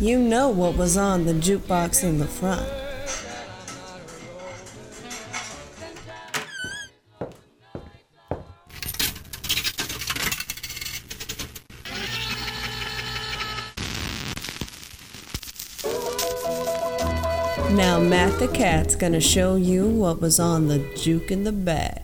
You know what was on the jukebox in the front. Now Matt the Cat's gonna show you what was on the juke in the back.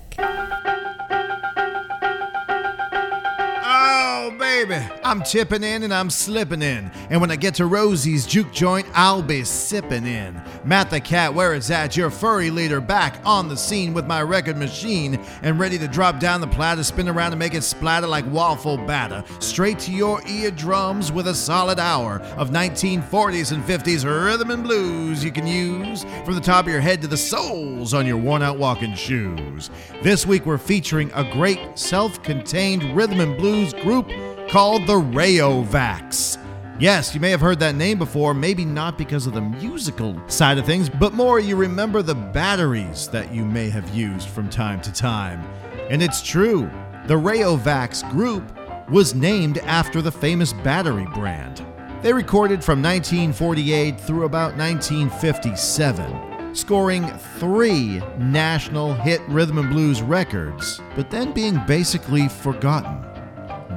I'm tipping in and I'm slipping in. And when I get to Rosie's juke joint, I'll be sipping in. Matt the Cat, where is that? your furry leader, back on the scene with my record machine and ready to drop down the platter, spin around and make it splatter like waffle batter. Straight to your eardrums with a solid hour of 1940s and 50s rhythm and blues you can use from the top of your head to the soles on your worn out walking shoes. This week we're featuring a great self contained rhythm and blues group called the Ray-O-Vacs. Yes, you may have heard that name before, maybe not because of the musical side of things, but more you remember the batteries that you may have used from time to time. And it's true, the Ray-O-Vacs group was named after the famous battery brand. They recorded from 1948 through about 1957, scoring three national hit rhythm and blues records, but then being basically forgotten.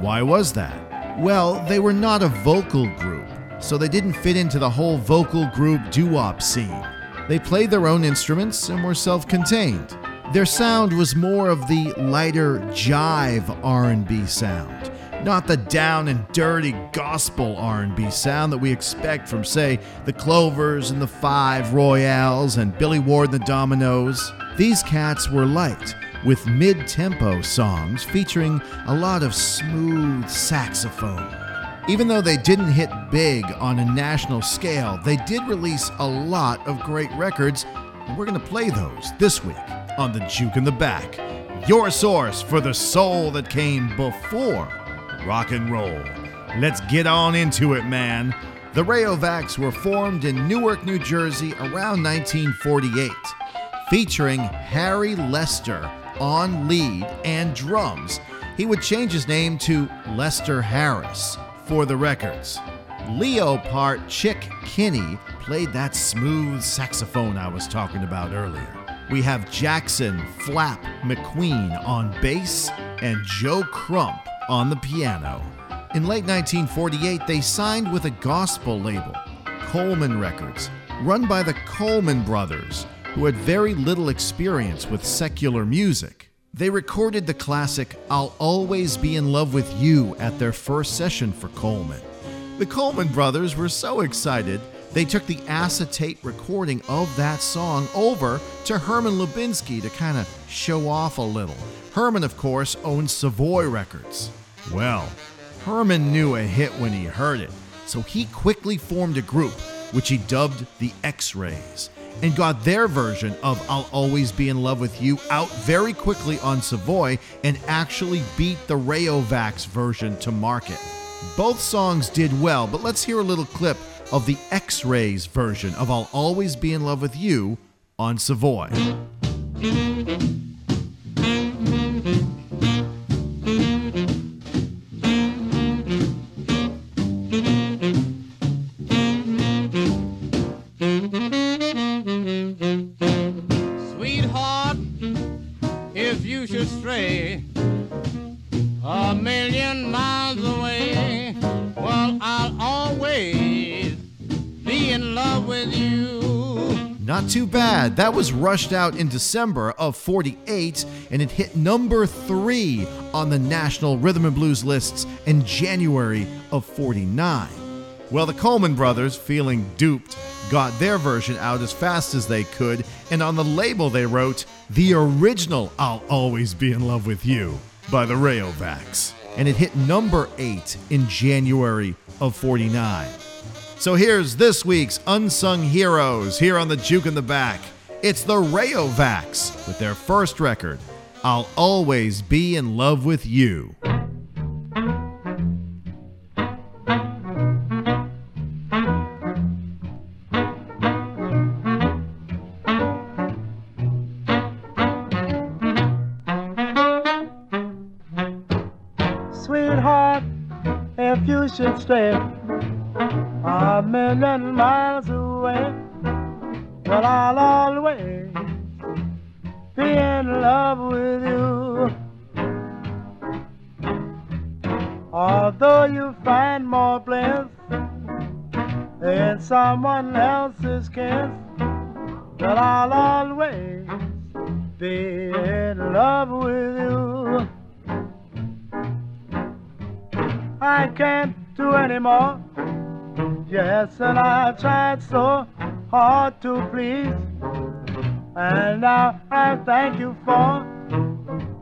Why was that? Well, they were not a vocal group, so they didn't fit into the whole vocal group doo-wop scene. They played their own instruments and were self-contained. Their sound was more of the lighter jive R&B sound, not the down and dirty gospel R&B sound that we expect from say the Clovers and the Five Royales and Billy Ward and the Dominoes. These cats were light with mid tempo songs featuring a lot of smooth saxophone. Even though they didn't hit big on a national scale, they did release a lot of great records, and we're going to play those this week on The Juke in the Back, your source for the soul that came before rock and roll. Let's get on into it, man. The Ray-O-Vacs were formed in Newark, New Jersey around 1948, featuring Harry Lester on lead and drums. He would change his name to Lester Harris for the records. Leo Part Chink Kinney played that smooth saxophone I was talking about earlier. We have Jackson Flap McQueen on bass and Joe Crump on the piano. In late 1948, they signed with a gospel label, Coleman Records, run by the Coleman brothers, who had very little experience with secular music. They recorded the classic I'll Always Be in Love with You at their first session for Coleman. The Coleman brothers were so excited, they took the acetate recording of that song over to Herman Lubinsky to kind of show off a little. Herman, of course, owned Savoy Records. Well, Herman knew a hit when he heard it, so he quickly formed a group, which he dubbed the X Rays and got their version of I'll Always Be in Love with You out very quickly on Savoy and actually beat the Ray-O-Vacs version to market. Both songs did well, but let's hear a little clip of the X Rays version of I'll Always Be in Love with You on Savoy. That was rushed out in December of 48 and it hit number 3 on the national rhythm and blues lists in January of 49. Well, the Coleman brothers, feeling duped, got their version out as fast as they could, and on the label they wrote, The original I'll Always Be in Love with You by the Ray-O-Vacs. And it hit number 8 in January of 49. So here's this week's Unsung Heroes here on the Juke in the Back. It's the Ray-O-Vacs with their first record, I'll Always Be in Love with You. Sweetheart, if you should stray a million miles away. But I'll always love with you. Although you find more bliss in someone else's kiss, but I'll always be in love with you. I can't do anymore. Yes, and I've tried so hard to please. And now I thank you for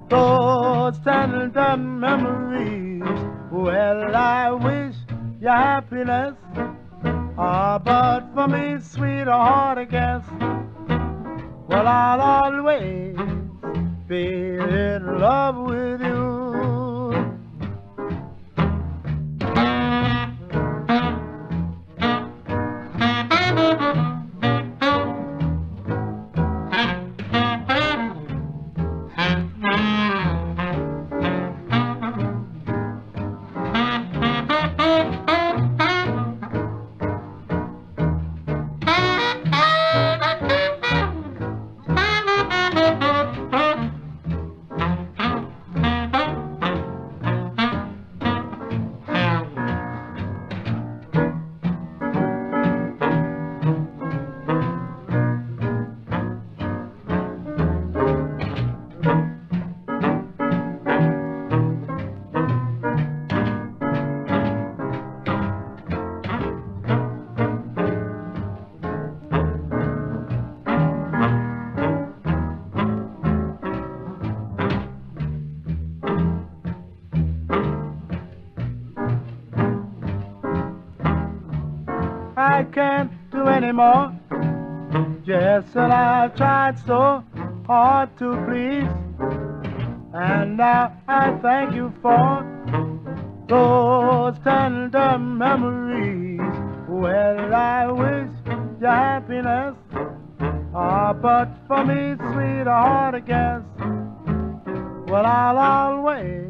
those tender memories. Well, I wish you happiness. Ah, but for me, sweetheart, I guess. Well, I'll always be in love with you. Anymore. Yes, and I've tried so hard to please. And now I thank you for those tender memories. Well, I wish you happiness. Ah, but for me, sweetheart, I guess. Well, I'll always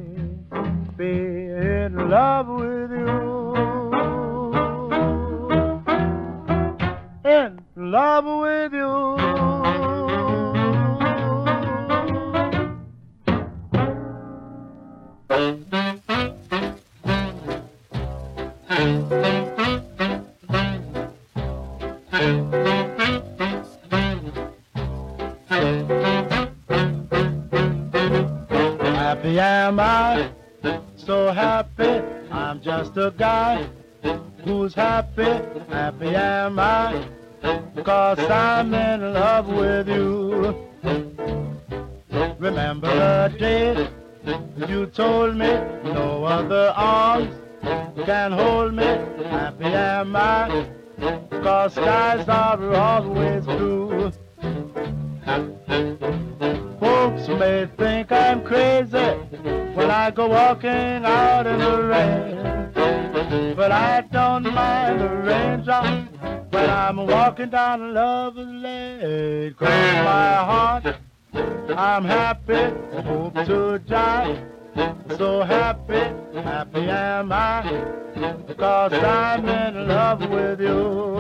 be in love with you. Love with you. Happy am I, so happy. I'm just a guy who's happy, happy am I, because I'm in love with you. Remember the day you told me no other arms can hold me, happy am I, because skies are always blue. Folks may think I'm crazy when I go walking out in the rain. But I don't mind the raindrops when I'm walking down a lover's lane. Cross my heart, I'm happy, hope to die. So happy, happy am I, because I'm in love with you.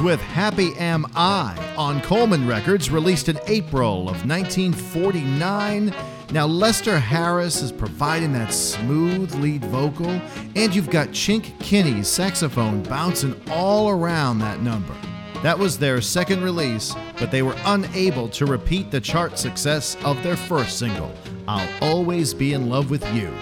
With Happy Am I on Coleman Records, released in April of 1949. Now, Lester Harris is providing that smooth lead vocal, and you've got Chink Kinney's saxophone bouncing all around that number. That was their second release, but they were unable to repeat the chart success of their first single, I'll Always Be in Love with You.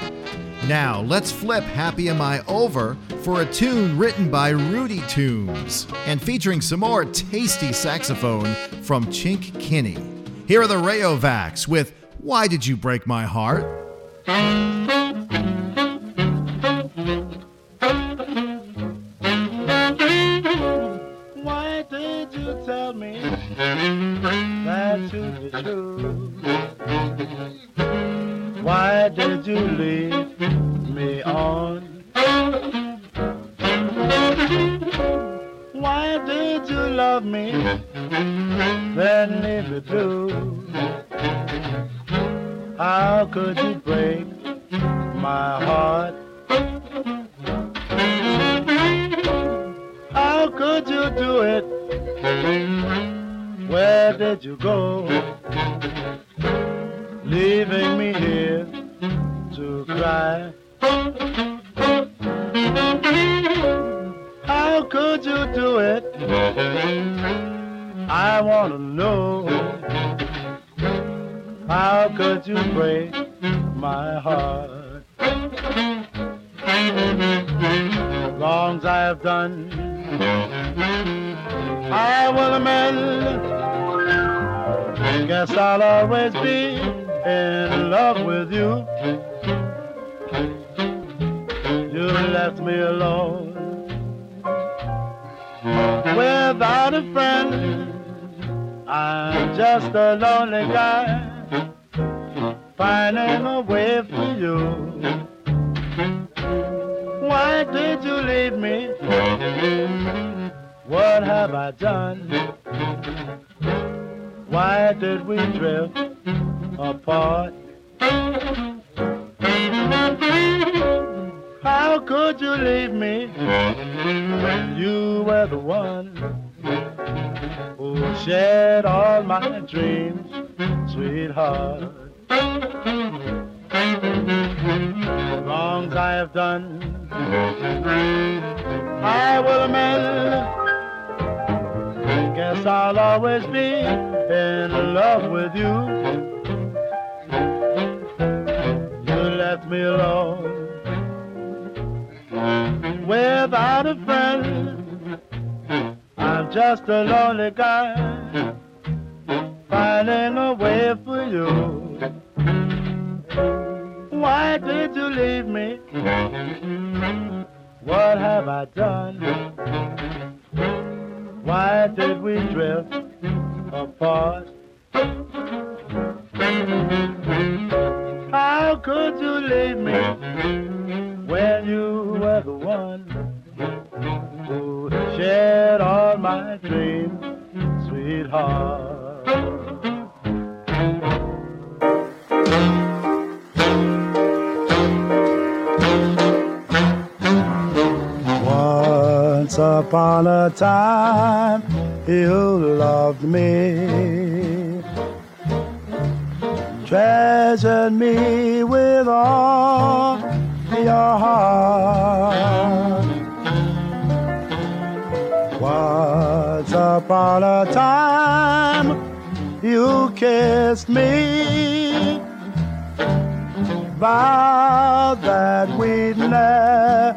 Now, let's flip Happy Am I over for a tune written by Rudy Toombs and featuring some more tasty saxophone from Chink Kinney. Here are the Ray-O-Vacs with Why Did You Break My Heart? Why did you tell me that you were true? Why did you leave me on? Why did you love me then leave me blue? How could you break my heart? How could you do it? Where did you go? Leaving me here to cry. How could you do it? I want to know. How could you break my heart? Wrongs I have done, I will amend. Guess I'll always be in love with you. You left me alone without a friend. I'm just a lonely guy finding a way for you. Why did you leave me? What have I done? Why did we drift apart? How could you leave me when you were the one who shared all my dreams, sweetheart? The wrongs I have done, I will amend. Guess I'll always be in love with you. You left me alone without a friend. I'm just a lonely guy finding a way for you. Why did you leave me? What have I done? Why did we drift apart? How could you leave me when you were the one who shared all my dreams, sweetheart? Once upon a time, you loved me, treasured me with all your heart. Once upon a time, you kissed me, vowed that we'd never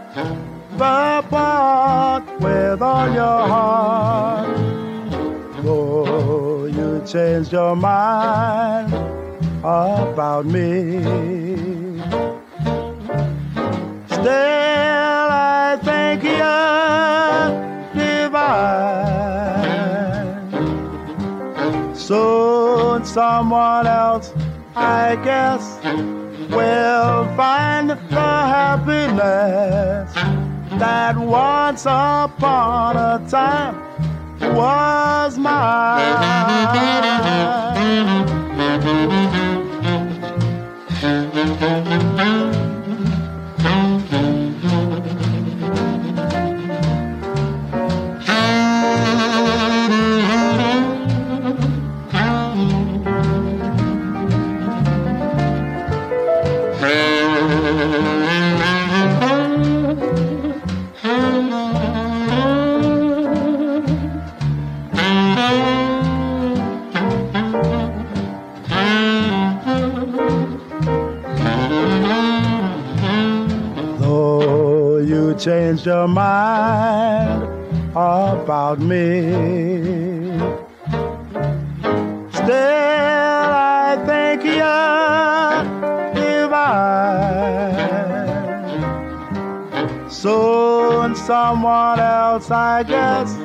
part with all your heart. Though you changed your mind about me. Still, I think you're divine. Soon, someone else, I guess, will find the happiness that once upon a time was mine. Changed your mind about me. Still, I think you're divine. Soon, someone else, I guess,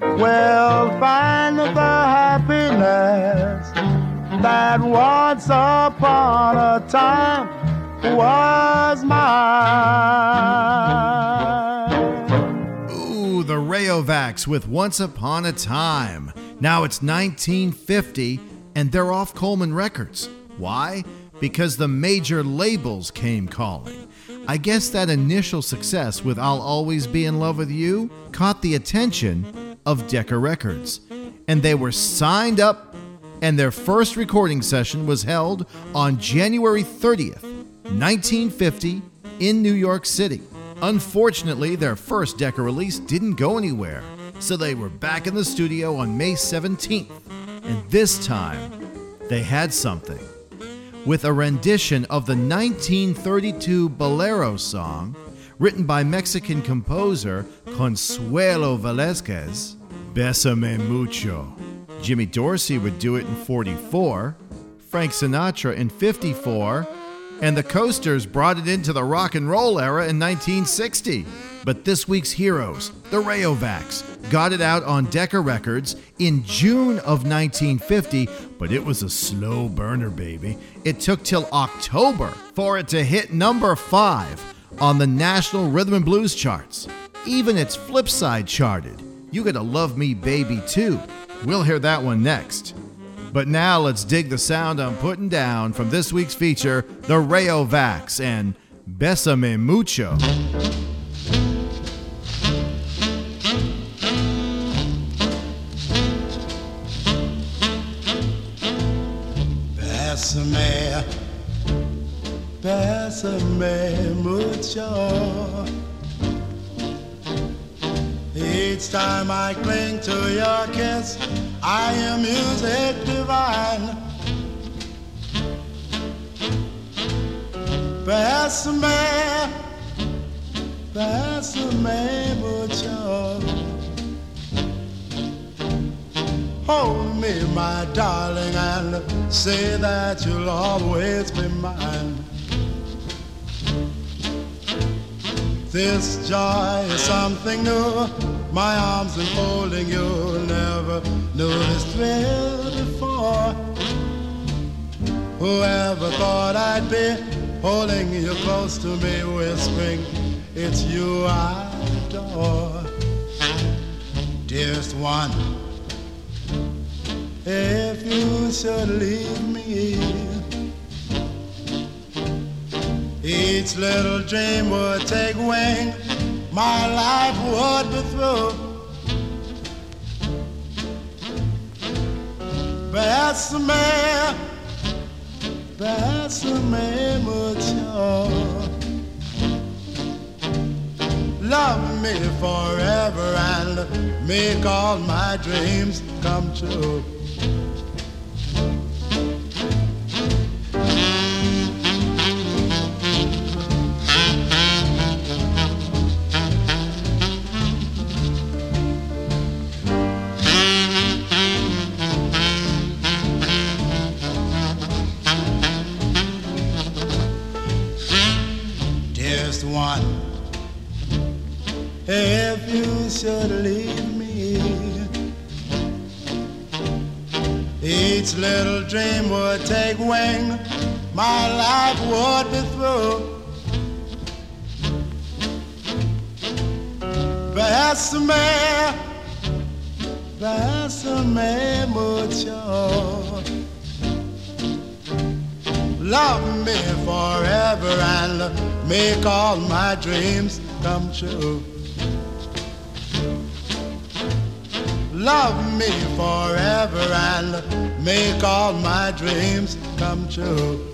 will find the happiness that once upon a time was mine. Ray-O-Vacs with Once Upon a Time. Now it's 1950 and they're off Coleman Records. Why? Because the major labels came calling. I guess that initial success with I'll Always Be in Love with You caught the attention of Decca Records. And they were signed up, and their first recording session was held on January 30th, 1950 in New York City. Unfortunately, their first Decca release didn't go anywhere, so they were back in the studio on May 17th, and this time they had something. With a rendition of the 1932 Bolero song, written by Mexican composer Consuelo Velasquez, Besame Mucho. Jimmy Dorsey would do it in 44, Frank Sinatra in 54, and the Coasters brought it into the rock and roll era in 1960. But this week's heroes, the Ray-O-Vacs, got it out on Decca Records in June of 1950, but it was a slow burner, baby. It took till October for it to hit number five on the National Rhythm and Blues charts. Even its flip side charted. You Gotta Love Me Baby too. We'll hear that one next. But now let's dig the sound I'm putting down from this week's feature, the Ray-O-Vacs and Besame Mucho. Besame, besame mucho. Each time I cling to your kiss, I am music divine. Bésame, bésame mucho. Hold me, my darling, and say that you'll always be mine. This joy is something new. My arms enfolding you never knew this thrill before. Whoever thought I'd be holding you close to me, whispering, It's you I adore. Dearest one, if you should leave me each little dream would take wing, my life would be through. Bésame, bésame mucho. Love me forever and make all my dreams come true. Dream would take wing, my life would be through. Bésame, Bésame mucho. Love me forever and make all my dreams come true. Love me forever and make all my dreams come true.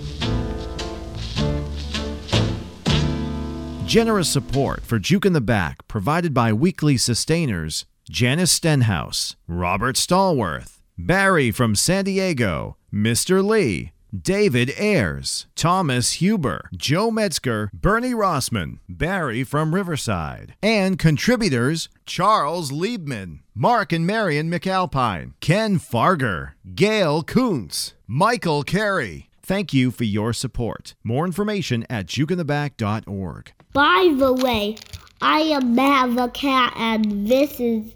Generous support for Juke in the Back provided by weekly sustainers Janice Stenhouse, Robert Stallworth, Barry from San Diego, Mr. Lee, David Ayers, Thomas Huber, Joe Metzger, Bernie Rossman, Barry from Riverside, and contributors Charles Liebman, Mark and Marion McAlpine, Ken Farger, Gail Kuntz, Michael Carey. Thank you for your support. More information at jukeintheback.org. By the way, I am Matt the cat, and this is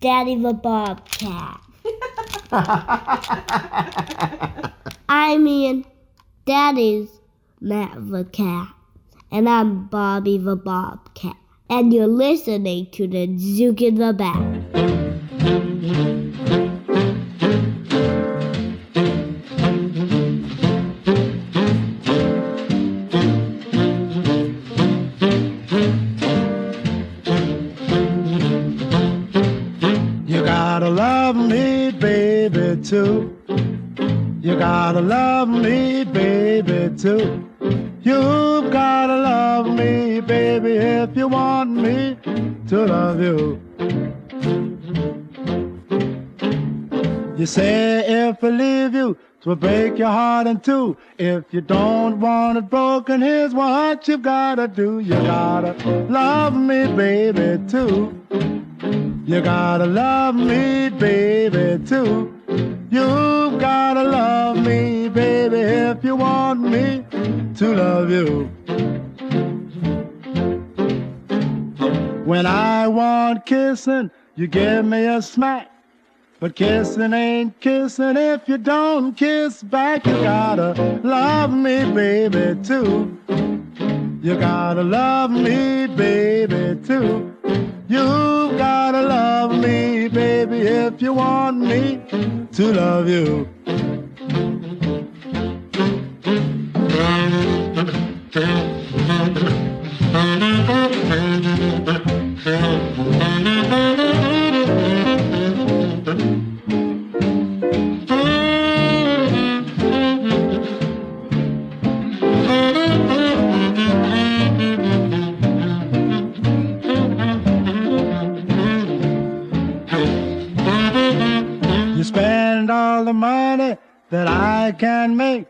Daddy the Bobcat. I mean, Daddy's Matt the cat, and I'm Bobby the Bobcat, and you're listening to the Juke in the Back. Too. You gotta love me, baby, too. You've gotta love me, baby, if you want me to love you. You say if I leave you, it will break your heart in two. If you don't want it broken, here's what you gotta do. You gotta love me, baby, too. You gotta love me, baby, too. You gotta love me, baby, if you want me to love you. When I want kissing, you give me a smack. But kissing ain't kissing if you don't kiss back. You gotta love me, baby, too. You gotta love me, baby, too. You gotta love me, baby, if you want me to love. You the money that I can make.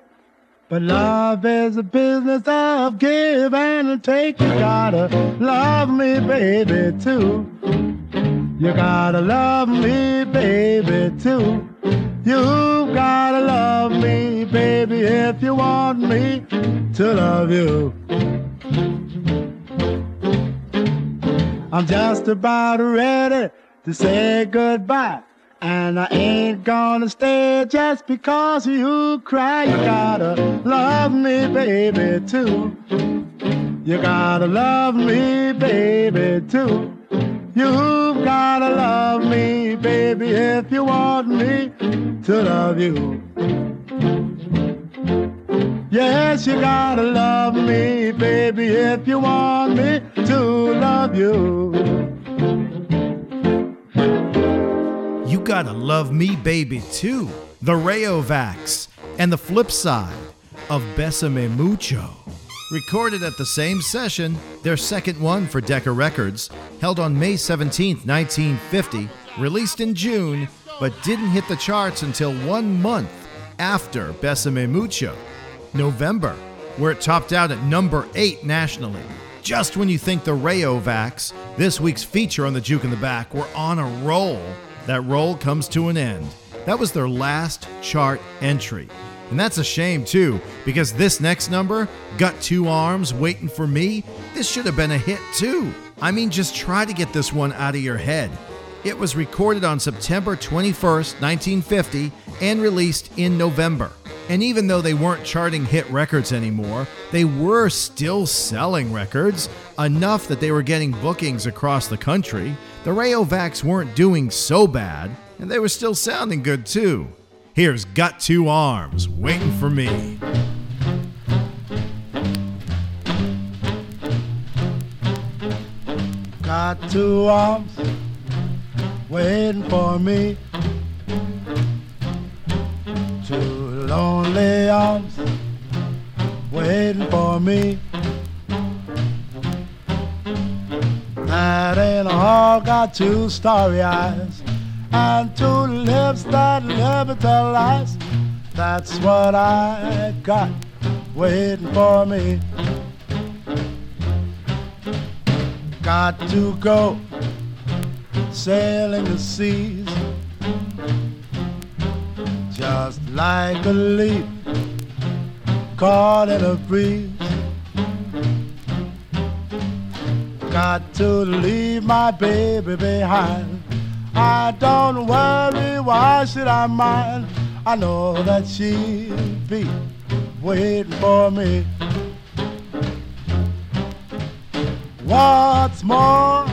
But love is a business of give and take. You gotta love me, baby, too. You gotta love me, baby, too. You gotta love me, baby, if you want me to love you. I'm just about ready to say goodbye. And I ain't gonna stay just because you cry. You gotta love me, baby, too. You gotta love me, baby, too. You've gotta love me, baby, if you want me to love you. Yes, you gotta love me, baby, if you want me to love you. You Gotta Love Me Baby too. The Ray-O-Vacs and the flip side of Besame Mucho. Recorded at the same session, their second one for Decca Records, held on May 17, 1950, released in June, but didn't hit the charts until one month after Besame Mucho, November, where it topped out at number 8 nationally. Just when you think the Ray-O-Vacs, this week's feature on the Juke in the Back, were on a roll, that roll comes to an end. That was their last chart entry. And that's a shame too, because this next number, Got Two Arms Waiting for Me, this should have been a hit too. I mean, just try to get this one out of your head. It was recorded on September 21st, 1950, and released in November. And even though they weren't charting hit records anymore, they were still selling records, enough that they were getting bookings across the country. The Ray-O-Vacs weren't doing so bad, and they were still sounding good too. Here's Got Two Arms waiting for me. Got two arms waiting for me. Two lonely arms waiting for me. That ain't all got two starry eyes and two lips that never tell lies. That's what I got waiting for me. Got to go sailing the seas just like a leaf caught in a breeze. Got to leave my baby behind. I don't worry, why should I mind? I know that she'll be waiting for me. What's more,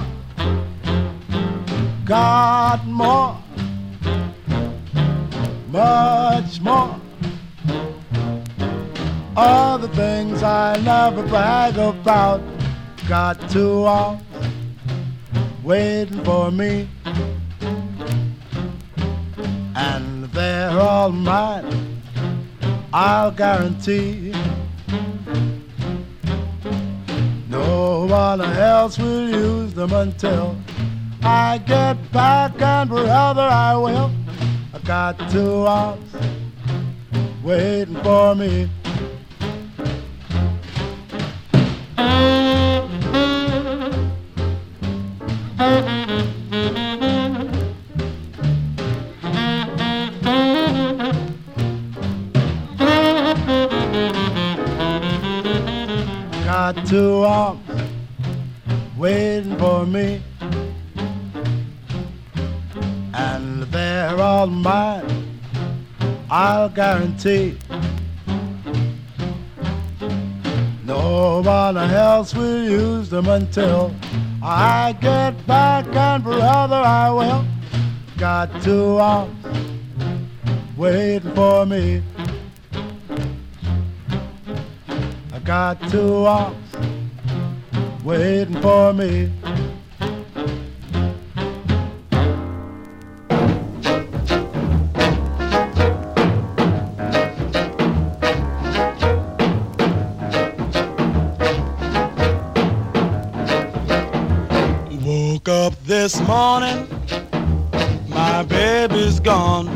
got more, much more. All the things I never brag about, got two arms waiting for me and they're all mine. I'll guarantee. No one else will use them until I get back, and brother, I will. I got two arms waiting for me. Got two arms waiting for me, and they're all mine. I'll guarantee. No one else will use them until I get back, and brother, I will. Got two arms waiting for me. I got two arms waiting for me. This morning, my baby's gone.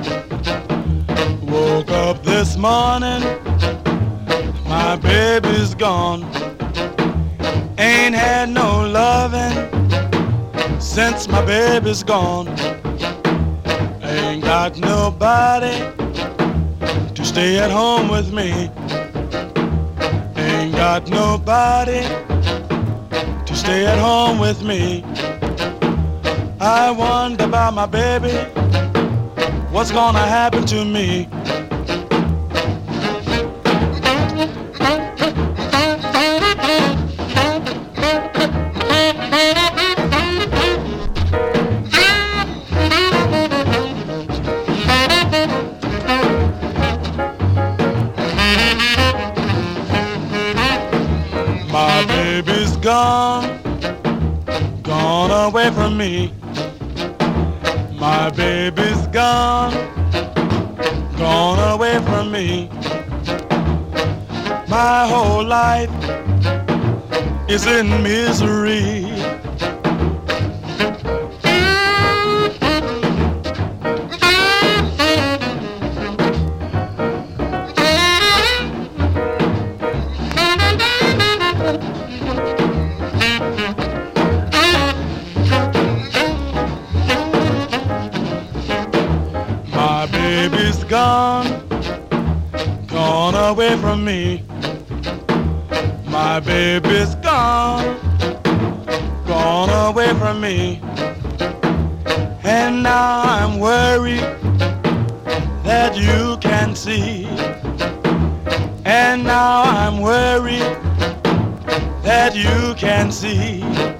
Woke up this morning, my baby's gone. Ain't had no loving since my baby's gone. Ain't got nobody to stay at home with me. Ain't got nobody to stay at home with me. I wonder about my baby, what's gonna happen to me? Gone, away from me. My whole life is in misery. Gone, gone away from me. My baby's gone, gone away from me. And now I'm worried that you can see And now I'm worried that you can see.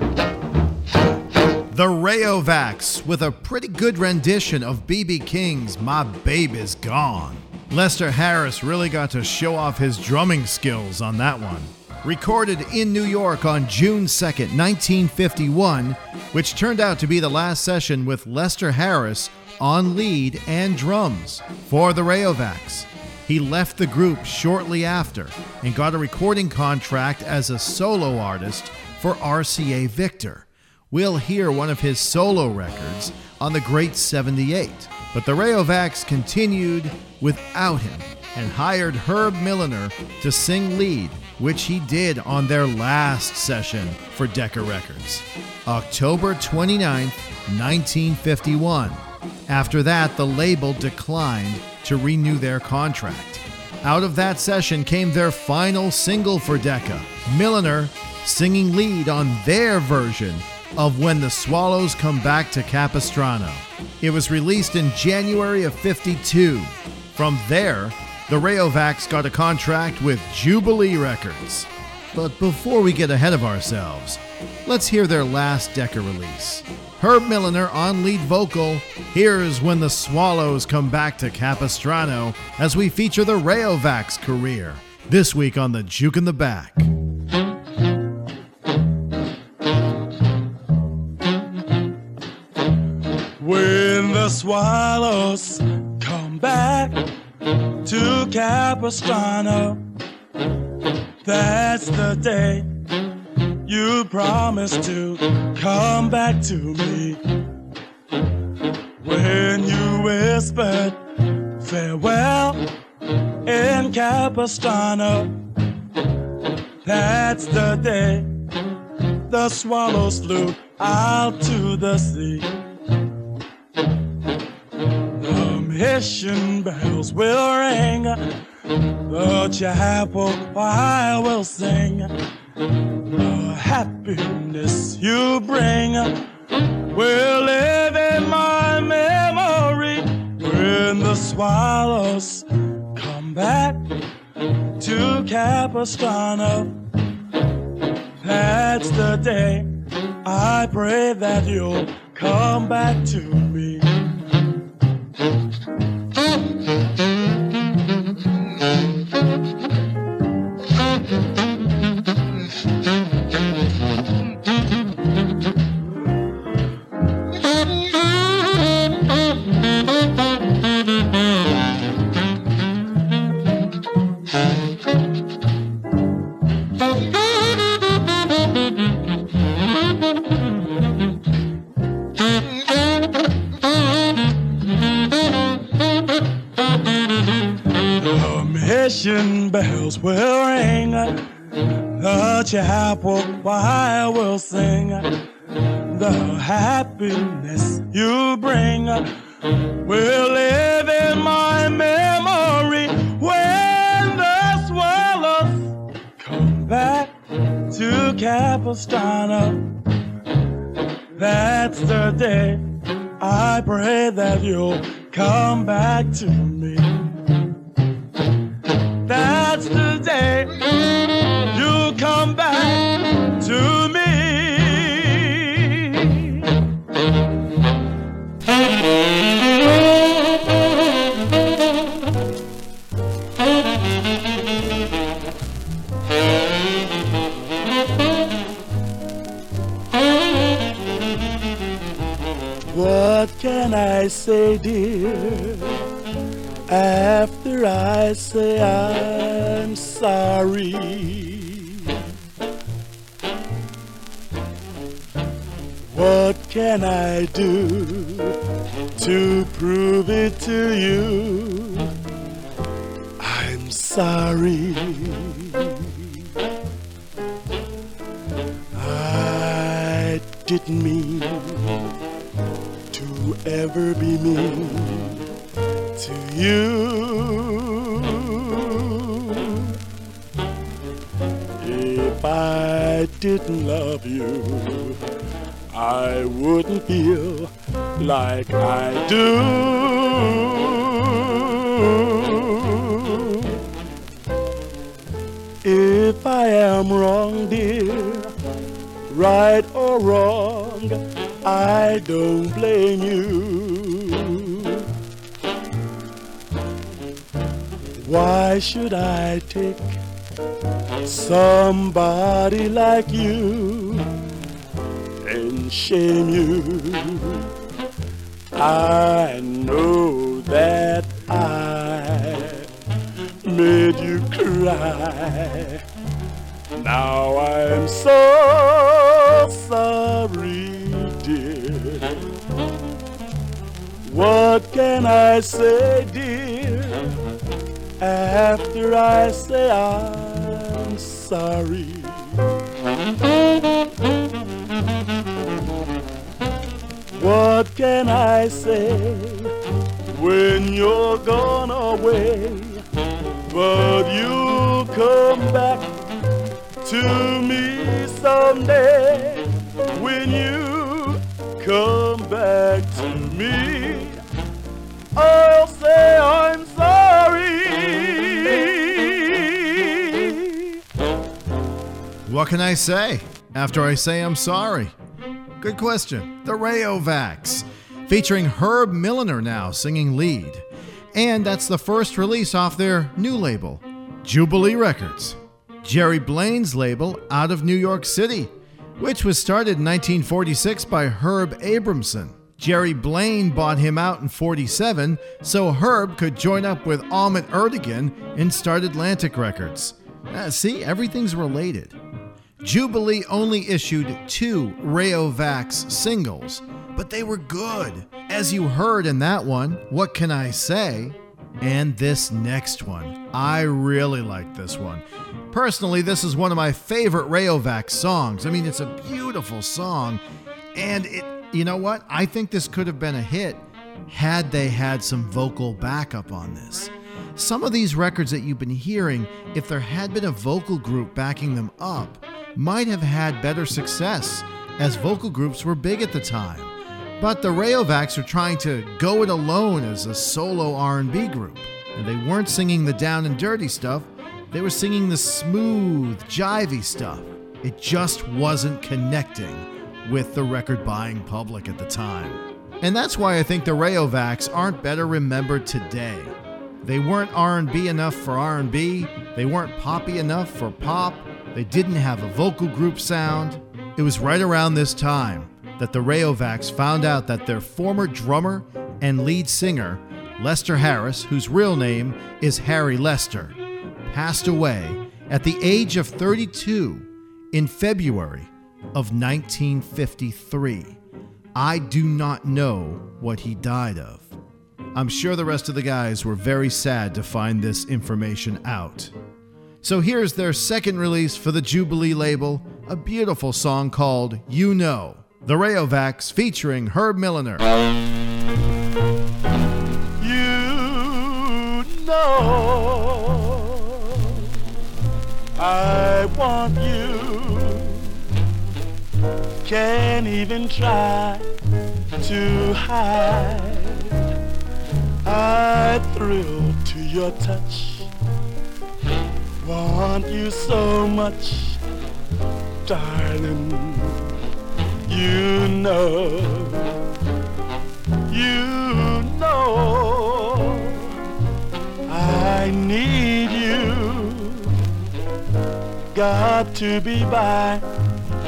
The Ray-O-Vacs with a pretty good rendition of B.B. King's My Baby's Gone. Lester Harris really got to show off his drumming skills on that one. Recorded in New York on June 2nd, 1951, which turned out to be the last session with Lester Harris on lead and drums for the Ray-O-Vacs. He left the group shortly after and got a recording contract as a solo artist for RCA Victor. We'll hear one of his solo records on the Great 78. But the Ray-O-Vacs continued without him and hired Herb Milliner to sing lead, which he did on their last session for Decca Records, October 29, 1951. After that, the label declined to renew their contract. Out of that session came their final single for Decca, Milliner singing lead on their version of When the Swallows Come Back to Capistrano. It was released in January of 52. From there, the Ray-O-Vacs got a contract with Jubilee Records. But before we get ahead of ourselves, let's hear their last Decca release. Herb Milliner on lead vocal. Here's when the Swallows come back to Capistrano as we feature the Ray-O-Vacs career. This week on the Juke in the Back. Swallows come back to Capistrano, that's the day you promised to come back to me. When you whispered farewell in Capistrano, that's the day the swallows flew out to the sea. The mission bells will ring, the choir will sing. The happiness you bring will live in my memory when the swallows come back to Capistrano. That's the day I pray that you'll come back to me. The the chapel choir will sing. The happiness you bring will live in my memory when the swallows come back to Capistrano. That's the day I pray that you'll come back to me. I say, dear? after I say I'm sorry. What can I do to prove it to you? I'm sorry. I didn't mean ever be mean to you. If I didn't love you, I wouldn't feel like I do. If I am wrong, dear, right or wrong, I don't blame you. Why should I take somebody like you and shame you? I know that I made you cry. Now I'm so What can I say, dear, after I say I'm sorry? What can I say when you're gone away? But you'll come back to me someday when you come back What can I say after I say I'm sorry? Good question. The Ray-O-Vacs, featuring Herb Milliner now singing lead. And that's the first release off their new label, Jubilee Records. Jerry Blaine's label out of New York City, which was started in 1946 by Herb Abramson. Jerry Blaine bought him out in 47 so Herb could join up with Ahmet Ertegun and start Atlantic Records. Uh, see, everything's related. Jubilee only issued two Ray-O-Vacs singles, but they were good. As you heard in that one, What Can I Say? And this next one. I really like this one. Personally, this is one of my favorite Ray-O-Vac songs. I mean, it's a beautiful song, and it, you know what? I think this could have been a hit had they had some vocal backup on this. Some of these records that you've been hearing, if there had been a vocal group backing them up, might have had better success, as vocal groups were big at the time. But the Ray-O-Vacs are trying to go it alone as a solo R&B group, and they weren't singing the down and dirty stuff. They were singing the smooth, jivey stuff. It just wasn't connecting with the record buying public at the time. And that's why I think the Ray-O-Vacs aren't better remembered today. They weren't R&B enough for R&B, they weren't poppy enough for pop, they didn't have a vocal group sound. It was right around this time that the Ray-O-Vacs found out that their former drummer and lead singer, Lester Harris, whose real name is Harry Lester, passed away at the age of 32 in February of 1953. I do not know what he died of. I'm sure the rest of the guys were very sad to find this information out. So here's their second release for the Jubilee label, a beautiful song called You Know. The Ray-O-Vacs featuring Herb Milliner. You know I want you. Can't even try to hide. I thrill to your touch. Want you so much, darling. You know, you know, I need you. Got to be by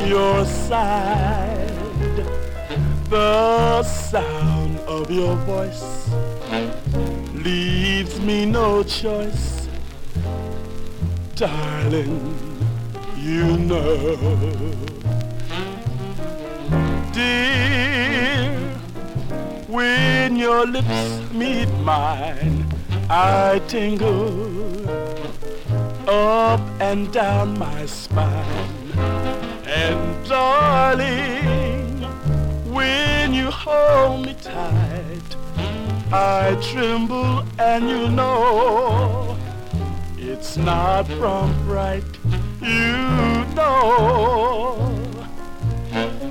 your side. The sound of your voice leaves me no choice, darling. You know dear. When your lips meet mine, I tingle up and down my spine. And darling, when you hold me tight, I tremble and you know it's not from fright. You know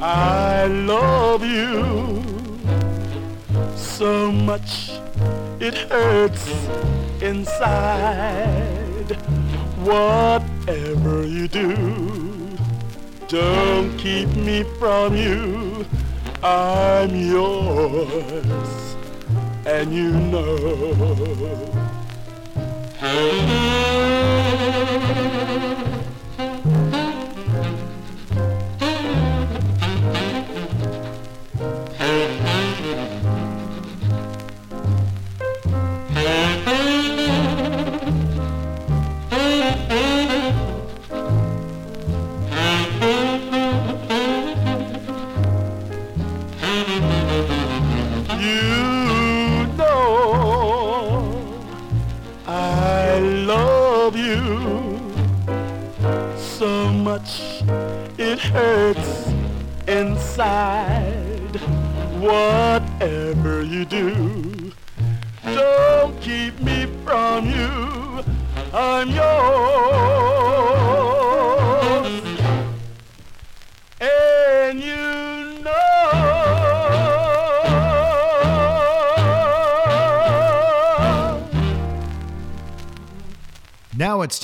I love you so much it hurts inside Whatever you do, don't keep me from you. I'm yours, and you know. Thank you. Inside. Whatever you do,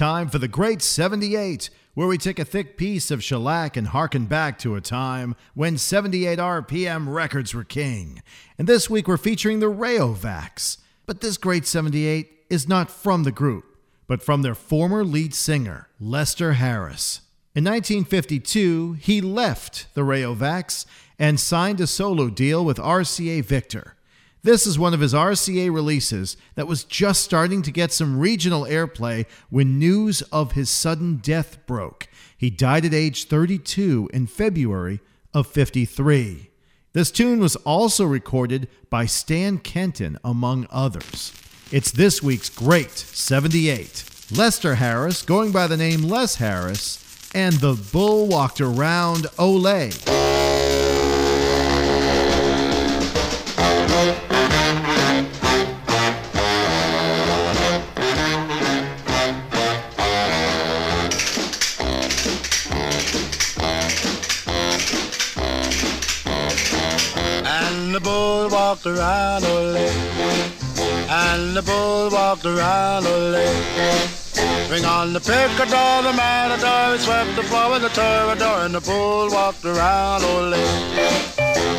time for the Great 78, where we take a thick piece of shellac and harken back to a time when 78 RPM records were king. And this week we're featuring the Ray-O-Vacs. But this Great 78 is not from the group, but from their former lead singer, Lester Harris. In 1952, he left the Ray-O-Vacs and signed a solo deal with RCA Victor. This is one of his RCA releases that was just starting to get some regional airplay when news of his sudden death broke. He died at age 32 in February of 53. This tune was also recorded by Stan Kenton, among others. It's this week's Great 78. Lester Harris, going by the name Les Harris, and the Bull Walked Around Ole. Walked around Ole. And the bull walked around Ole. Bring on the picador, the matador, he swept the floor with the toreador, and the bull walked around Ole.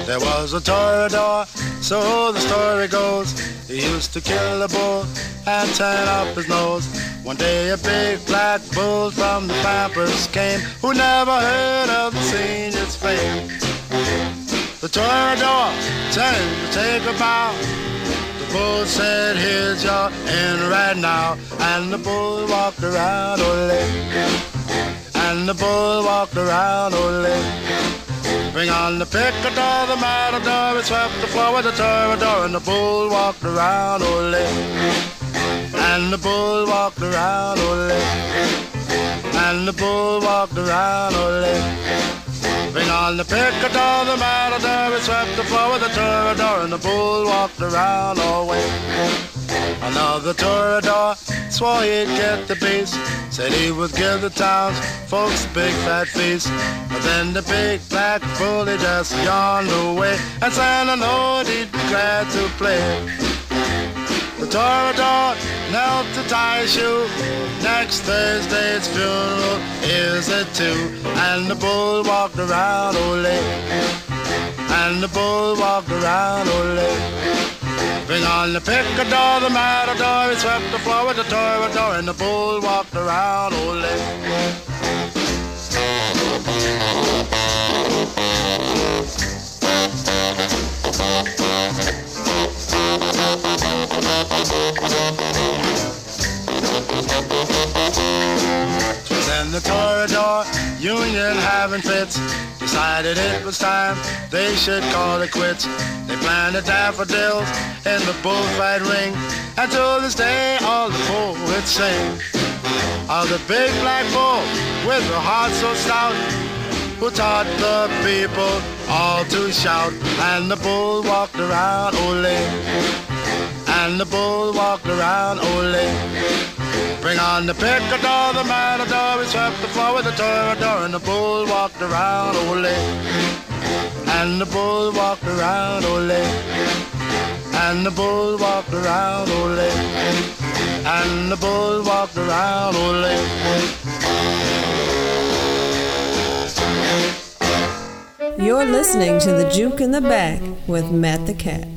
There was a toreador, so the story goes. He used to kill a bull and turn up his nose. One day a big black bull from the Pampas came, who never heard of the senior's fame. The toreador turned to take a bow. The bull said, here's your end right now. And the bull walked around oh, Ole. And the bull walked around oh, Ole. Bring on the picador, the matador, he swept the floor with the toreador, and the bull walked around oh, Ole. And the bull walked around Ole. And the bull walked around Ole. Bring on the picador, the matador, he swept the floor with the toreador, and the bull walked around all way. Another toreador swore he'd get the beast, said he would give the town's folks a big fat feast. But then the big black bull, he just yawned away, and Santa knowed he'd be glad to play. The toreador knelt to tie shoe. Next Thursday's funeral is at two. And the bull walked around Ole. And the bull walked around Ole. Bring on the picador, the matador, he swept the floor with the toreador, and the bull walked around Ole. Then the toreador union having fits decided it was time they should call it quits. They planted daffodils in the bullfight ring, and to this day all the poets sing of the big black bull with a heart so stout who taught the people all to shout. And the bull walked around Ole. And the bull walked around Ole. Bring on the picador, the matador, he swept the floor with the toreador, and the bull walked around Ole. And the bull walked around Ole. And the bull walked around Ole. and the bull walked around Lake. You're listening to The Juke in the Back with Matt the Cat.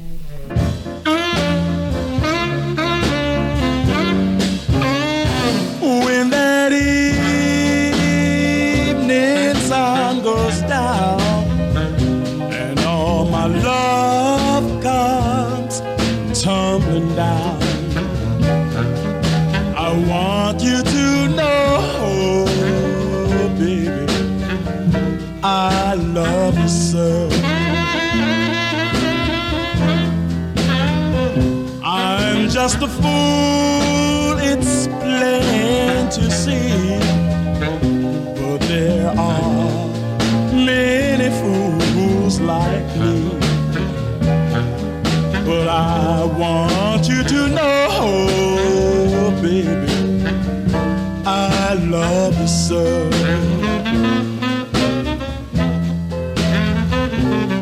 Sun goes down and all my love comes tumbling down, I want you to know, baby, I love you so. I'm just a fool, it's plain to see. Love you so.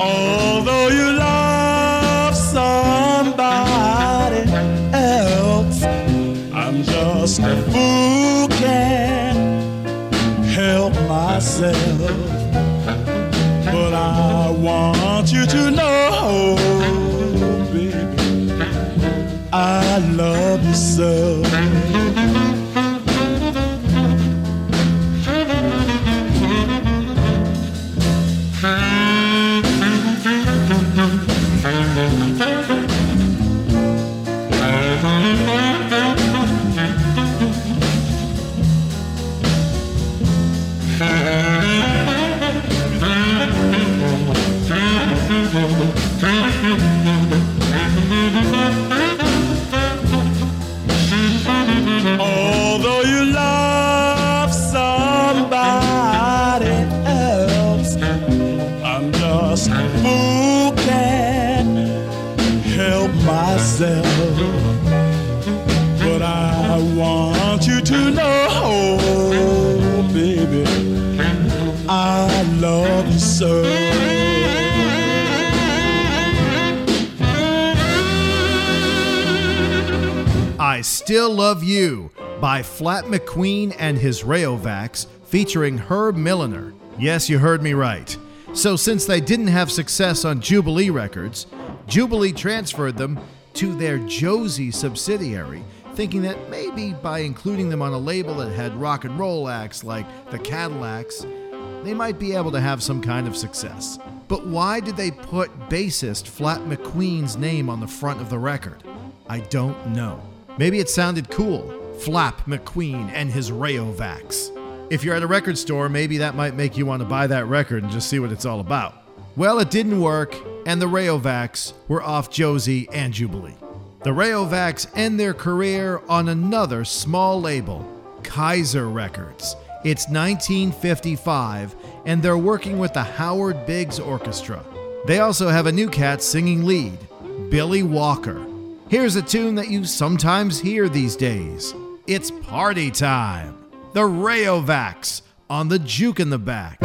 Although you love somebody else, I'm just a fool, can't help myself. But I want you to know, baby, I love you so. Still Love You by Flap McQueen and his Ray-O-Vacs featuring Herb Milliner. Yes, you heard me right. So, since they didn't have success on Jubilee Records, Jubilee transferred them to their Josie subsidiary, thinking that maybe by including them on a label that had rock and roll acts like the Cadillacs, they might be able to have some kind of success. But why did they put bassist Flap McQueen's name on the front of the record? I don't know. Maybe it sounded cool. Flap McQueen and his Ray-O-Vacs. If you're at a record store, maybe that might make you want to buy that record and just see what it's all about. Well, it didn't work, and the Ray-O-Vacs were off Josie and Jubilee. The Ray-O-Vacs end their career on another small label, Kaiser Records. It's 1955, and they're working with the Howard Biggs Orchestra. They also have a new cat singing lead, Billy Walker. Here's a tune that you sometimes hear these days. It's party time. The Ray-O-Vacs on the juke in the back.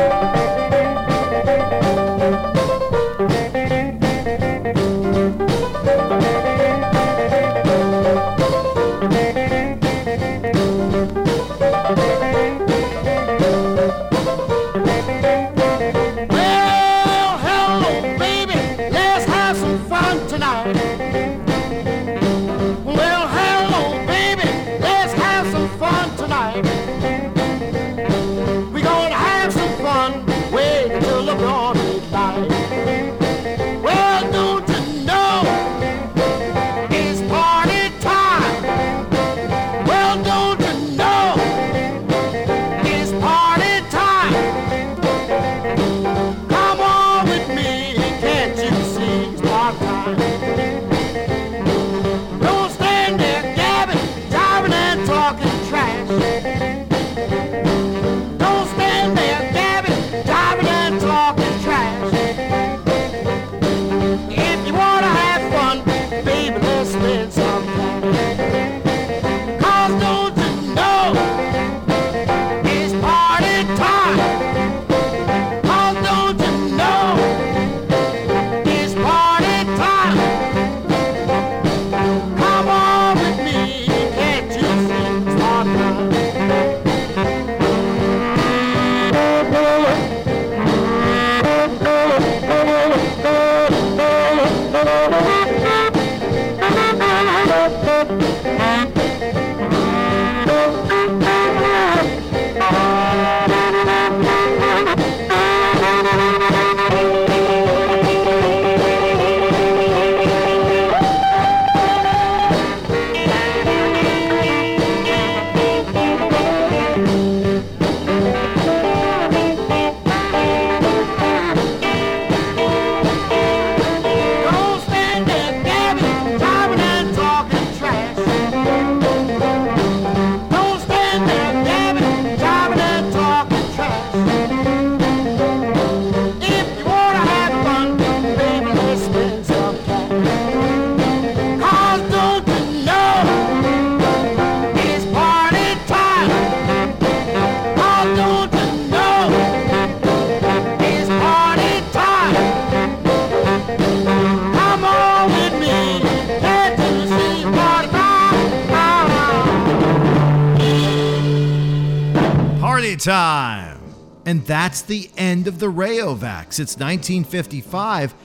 The end of the Ray-O-Vacs. It's 1955,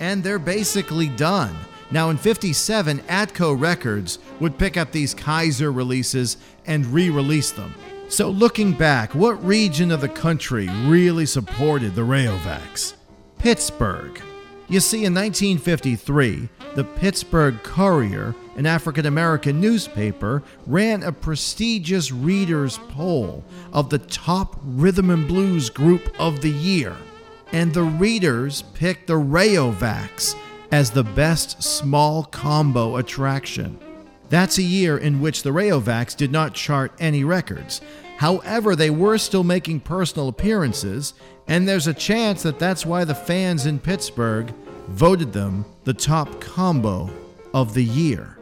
and they're basically done. Now, in 57, Atco Records would pick up these Kaiser releases and re release them. So, looking back, what region of the country really supported the Ray-O-Vacs? Pittsburgh. You see, in 1953, the Pittsburgh Courier, an African American newspaper, ran a prestigious readers' poll of the top rhythm and blues group of the year. And the readers picked the Ray-O-Vacs as the best small combo attraction. That's a year in which the Ray-O-Vacs did not chart any records. However, they were still making personal appearances, and there's a chance that that's why the fans in Pittsburgh voted them the top combo of the year.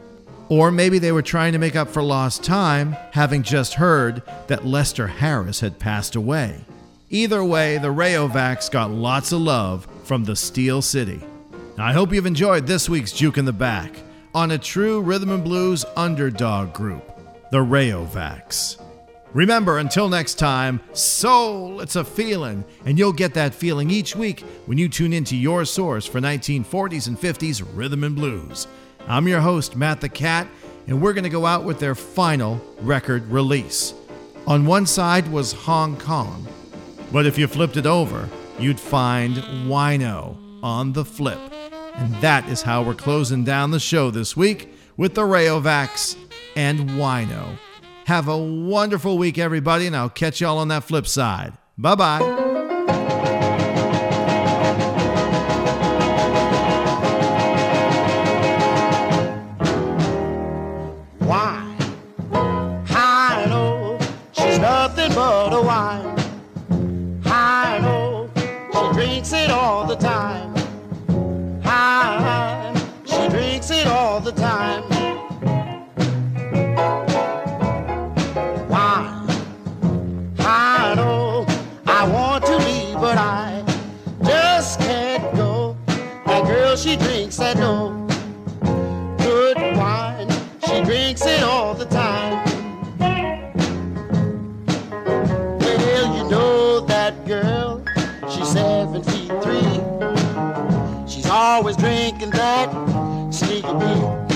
Or maybe they were trying to make up for lost time, having just heard that Lester Harris had passed away. Either way, the Ray-O-Vacs got lots of love from the Steel City. I hope you've enjoyed this week's Juke in the Back on a true rhythm and blues underdog group, the Ray-O-Vacs. Remember, until next time, soul, it's a feeling, and you'll get that feeling each week when you tune into your source for 1940s and 50s rhythm and blues. I'm your host, Matt the Cat, and we're going to go out with their final record release. On one side was Hong Kong, but if you flipped it over, you'd find Wino on the flip. And that is how we're closing down the show this week with the Ray-O-Vacs and Wino. Have a wonderful week, everybody, and I'll catch y'all on that flip side. Bye bye. She drinks that no good wine. She drinks it all the time. Well, you know that girl. She's seven feet three. She's always drinking that sneaky beer.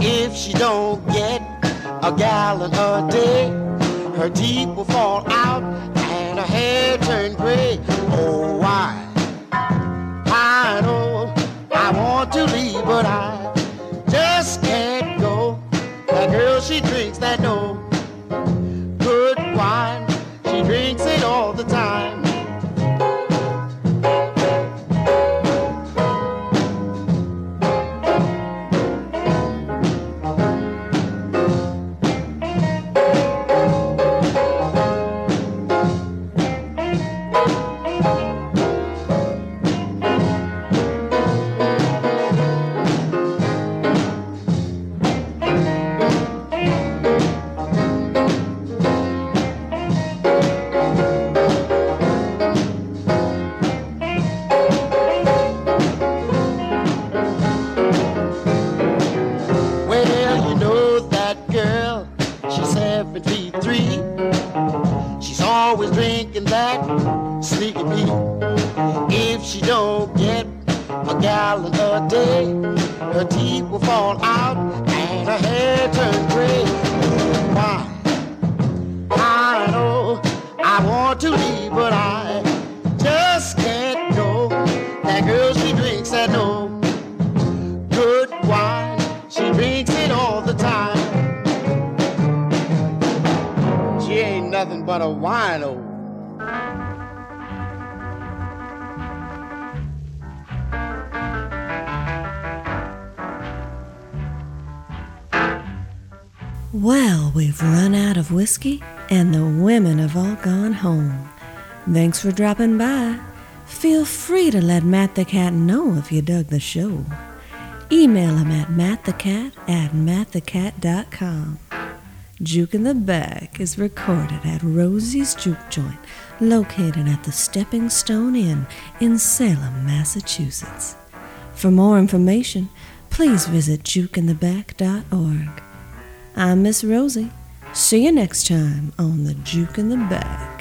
If she don't get a gallon a day, her teeth will fall out but a wino. Well, we've run out of whiskey, and the women have all gone home. Thanks for dropping by. Feel free to let Matt the Cat know if you dug the show. Email him at mattthecat at mattthecat.com. Juke in the Back is recorded at Rosie's Juke Joint, located at the Stepping Stone Inn in Salem, Massachusetts. For more information, please visit jukeintheback.org. I'm Miss Rosie. See you next time on the Juke in the Back.